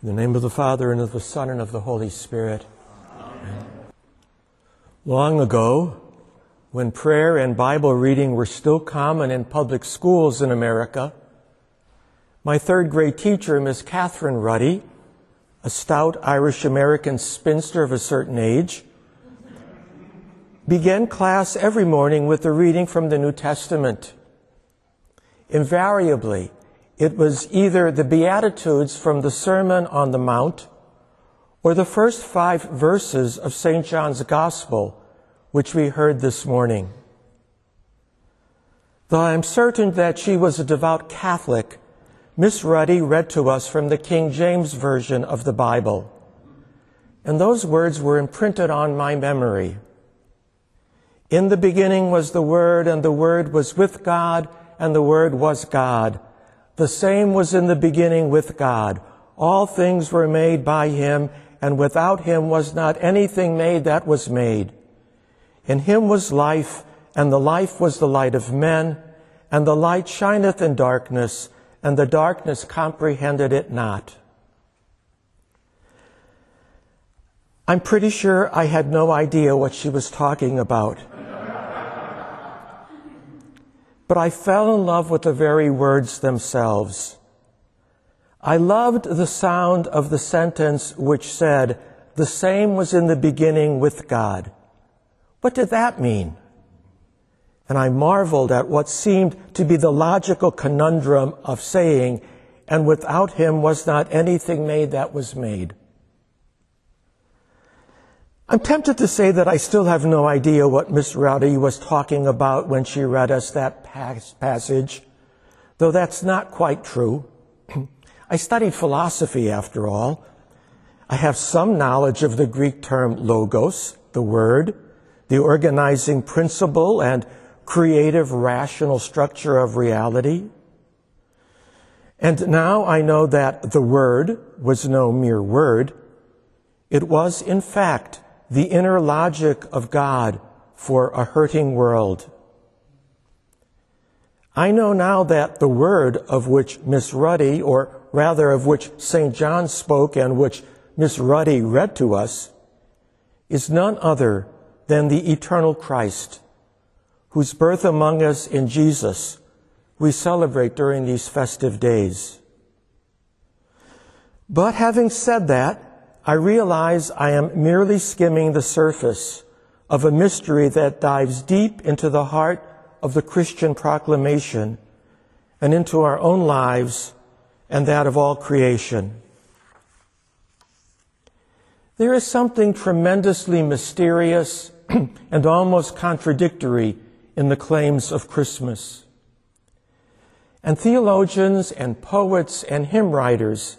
In the name of the Father, and of the Son, and of the Holy Spirit. Amen. Long ago, when prayer and Bible reading were still common in public schools in America, my third grade teacher, Miss Catherine Ruddy, a stout Irish American spinster of a certain age, began class every morning with a reading from the New Testament. Invariably, it was either the Beatitudes from the Sermon on the Mount or the first five verses of St. John's Gospel, which we heard this morning. Though I am certain that she was a devout Catholic, Miss Ruddy read to us from the King James Version of the Bible. And those words were imprinted on my memory. In the beginning was the Word, and the Word was with God, and the Word was God. The same was in the beginning with God. All things were made by him, and without him was not anything made that was made. In him was life, and the life was the light of men, and the light shineth in darkness, and the darkness comprehended it not. I'm pretty sure I had no idea what she was talking about but I fell in love with the very words themselves. I loved the sound of the sentence which said, the same was in the beginning with God. What did that mean? And I marveled at what seemed to be the logical conundrum of saying, and without him was not anything made that was made. I'm tempted to say that I still have no idea what Miss Ruddy was talking about when she read us that passage, though that's not quite true. I studied philosophy after all. I have some knowledge of the Greek term logos, the word, the organizing principle and creative rational structure of reality. And now I know that the word was no mere word. It was, in fact, the inner logic of God for a hurting world. I know now that the word of which Miss Ruddy, or rather of which St. John spoke and which Miss Ruddy read to us, is none other than the eternal Christ, whose birth among us in Jesus we celebrate during these festive days. But having said that, I realize I am merely skimming the surface of a mystery that dives deep into the heart of the Christian proclamation and into our own lives and that of all creation. There is something tremendously mysterious and almost contradictory in the claims of Christmas. And theologians and poets and hymn writers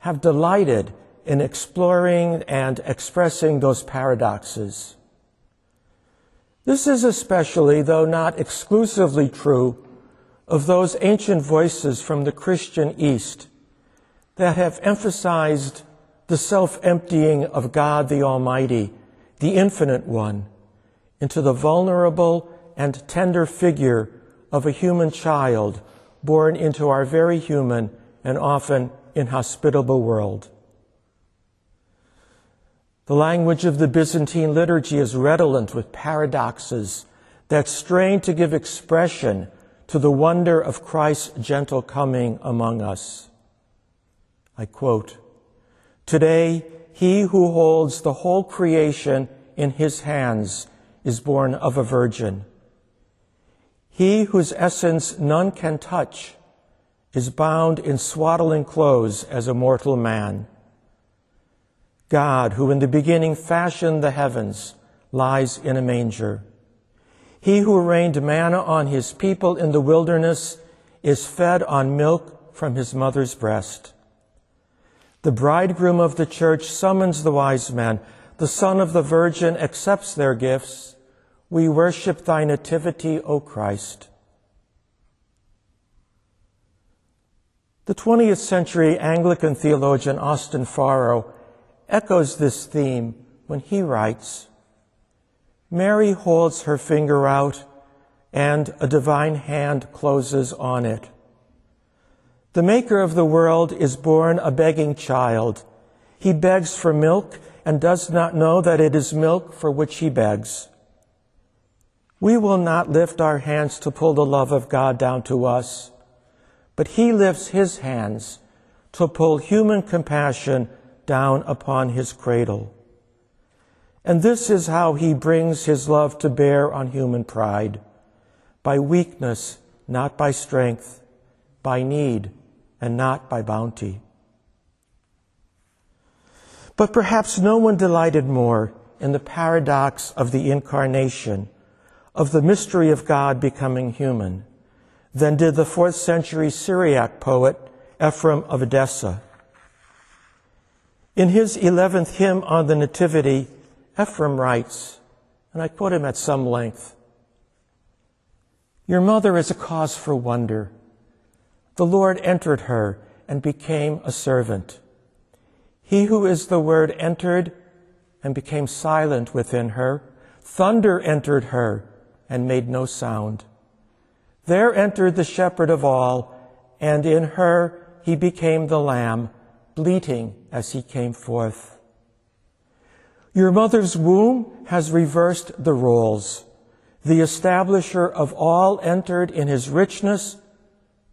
have delighted in exploring and expressing those paradoxes. This is especially, though not exclusively true, of those ancient voices from the Christian East that have emphasized the self-emptying of God the Almighty, the Infinite One, into the vulnerable and tender figure of a human child born into our very human and often inhospitable world. The language of the Byzantine liturgy is redolent with paradoxes that strain to give expression to the wonder of Christ's gentle coming among us. I quote, Today, he who holds the whole creation in his hands is born of a virgin. He whose essence none can touch is bound in swaddling clothes as a mortal man. God, who in the beginning fashioned the heavens, lies in a manger. He who rained manna on his people in the wilderness is fed on milk from his mother's breast. The bridegroom of the church summons the wise men. The son of the virgin accepts their gifts. We worship thy nativity, O Christ. The 20th century Anglican theologian Austin Farrer echoes this theme when he writes, Mary holds her finger out and a divine hand closes on it. The maker of the world is born a begging child. He begs for milk and does not know that it is milk for which he begs. We will not lift our hands to pull the love of God down to us, but he lifts his hands to pull human compassion down upon his cradle. And this is how he brings his love to bear on human pride by weakness, not by strength, by need, and not by bounty. But perhaps no one delighted more in the paradox of the incarnation, of the mystery of God becoming human, than did the fourth century Syriac poet Ephraim of Edessa. In his 11th hymn on the Nativity, Ephraim writes, and I quote him at some length, Your mother is a cause for wonder. The Lord entered her and became a servant. He who is the Word entered and became silent within her. Thunder entered her and made no sound. There entered the shepherd of all, and in her he became the lamb, bleating as he came forth. Your mother's womb has reversed the roles. The establisher of all entered in his richness,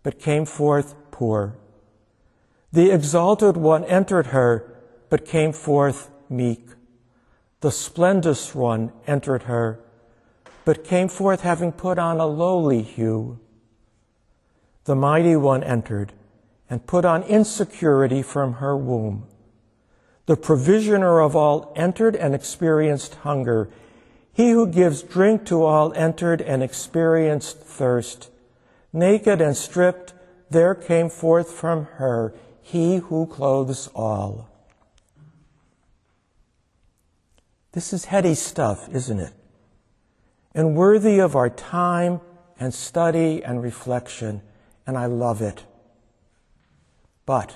but came forth poor. The exalted one entered her, but came forth meek. The splendorous one entered her, but came forth having put on a lowly hue. The mighty one entered, and put on insecurity from her womb. The provisioner of all entered and experienced hunger. He who gives drink to all entered and experienced thirst. Naked and stripped, there came forth from her he who clothes all. This is heady stuff, isn't it? And worthy of our time and study and reflection, and I love it. But,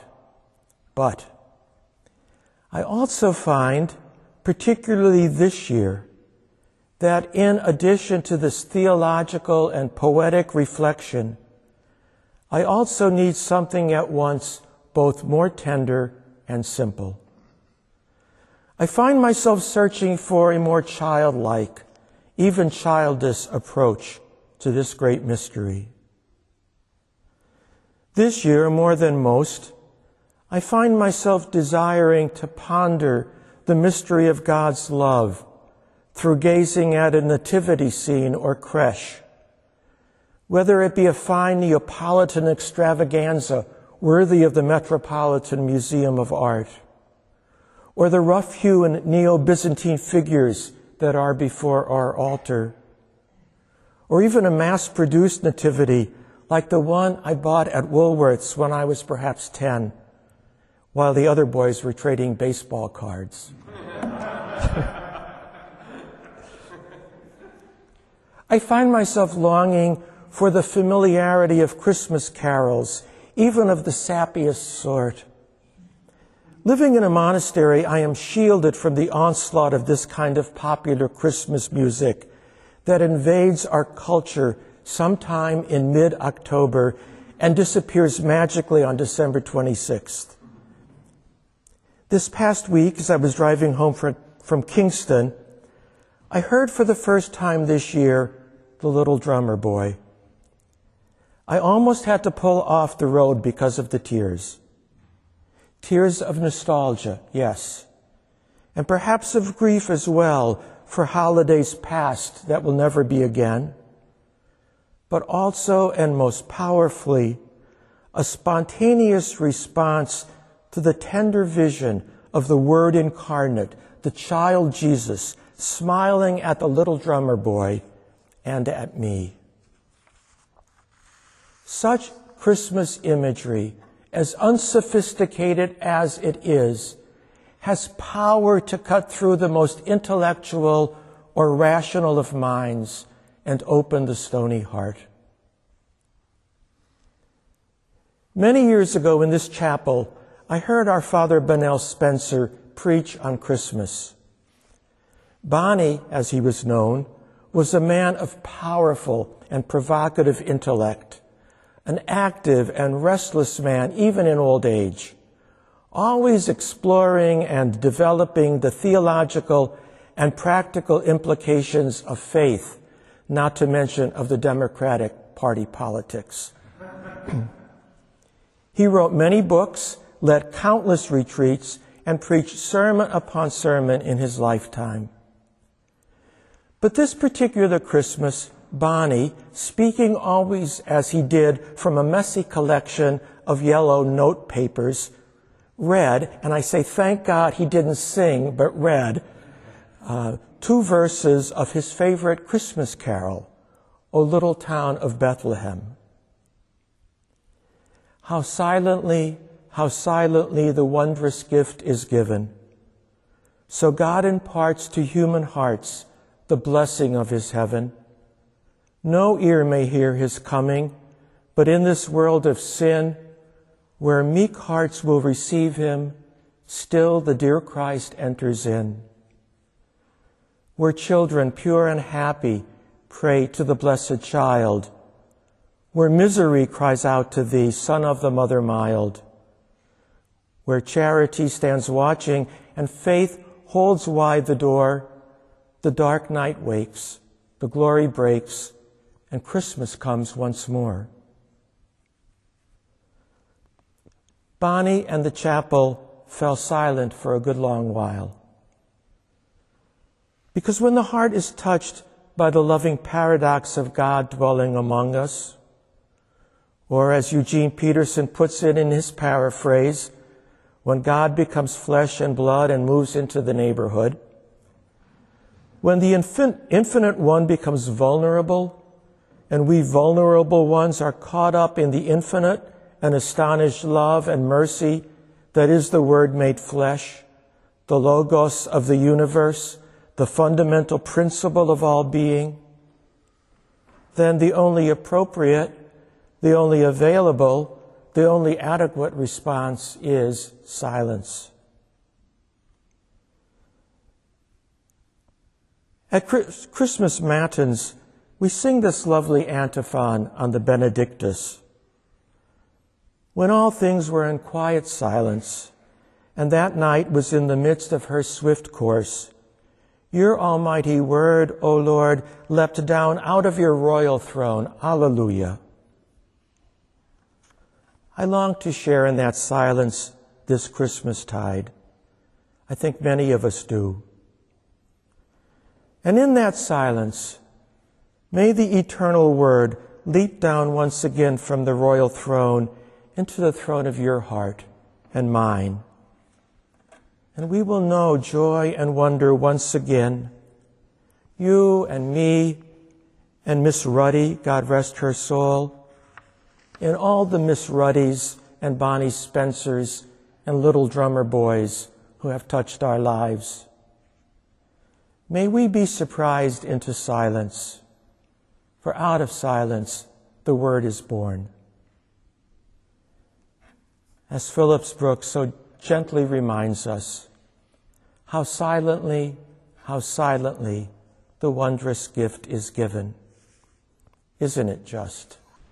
but, I also find, particularly this year, that in addition to this theological and poetic reflection, I also need something at once both more tender and simple. I find myself searching for a more childlike, even childish approach to this great mystery. This year, more than most, I find myself desiring to ponder the mystery of God's love through gazing at a nativity scene or creche. Whether it be a fine Neapolitan extravaganza worthy of the Metropolitan Museum of Art, or the rough hewn Neo-Byzantine figures that are before our altar, or even a mass-produced nativity like the one I bought at Woolworth's when I was perhaps 10, while the other boys were trading baseball cards. I find myself longing for the familiarity of Christmas carols, even of the sappiest sort. Living in a monastery, I am shielded from the onslaught of this kind of popular Christmas music that invades our culture sometime in mid October and disappears magically on December 26th. This past week, as I was driving home from, from Kingston, I heard for the first time this year the little drummer boy. I almost had to pull off the road because of the tears. Tears of nostalgia, yes. And perhaps of grief as well for holidays past that will never be again but also and most powerfully, a spontaneous response to the tender vision of the Word incarnate, the child Jesus, smiling at the little drummer boy and at me. Such Christmas imagery, as unsophisticated as it is, has power to cut through the most intellectual or rational of minds and open the stony heart. Many years ago in this chapel, I heard our Father Bonnell Spencer preach on Christmas. Bonnie, as he was known, was a man of powerful and provocative intellect, an active and restless man, even in old age, always exploring and developing the theological and practical implications of faith, not to mention of the Democratic Party politics. he wrote many books, led countless retreats, and preached sermon upon sermon in his lifetime. But this particular Christmas, Bonnie, speaking always as he did from a messy collection of yellow note papers, read, and I say thank God he didn't sing, but read, uh, two verses of his favorite Christmas carol, O Little Town of Bethlehem. How silently, how silently the wondrous gift is given. So God imparts to human hearts the blessing of his heaven no ear may hear his coming, but in this world of sin, where meek hearts will receive him, still the dear Christ enters in. Where children pure and happy pray to the blessed child, where misery cries out to thee, Son of the Mother mild, where charity stands watching and faith holds wide the door, the dark night wakes, the glory breaks, and Christmas comes once more. Bonnie and the chapel fell silent for a good long while. Because when the heart is touched by the loving paradox of God dwelling among us, or as Eugene Peterson puts it in his paraphrase, when God becomes flesh and blood and moves into the neighborhood, when the infin- infinite one becomes vulnerable and we vulnerable ones are caught up in the infinite and astonished love and mercy that is the Word made flesh, the Logos of the universe, the fundamental principle of all being, then the only appropriate, the only available, the only adequate response is silence. At Christmas Matins, we sing this lovely antiphon on the Benedictus. When all things were in quiet silence, and that night was in the midst of her swift course, your almighty word, O Lord, leapt down out of your royal throne. Alleluia. I long to share in that silence this Christmas tide. I think many of us do. And in that silence, May the eternal word leap down once again from the royal throne into the throne of your heart and mine. And we will know joy and wonder once again. You and me and Miss Ruddy, God rest her soul, and all the Miss Ruddys and Bonnie Spencers and little drummer boys who have touched our lives. May we be surprised into silence for out of silence the word is born. As Phillips Brooks so gently reminds us, how silently, how silently the wondrous gift is given. Isn't it just?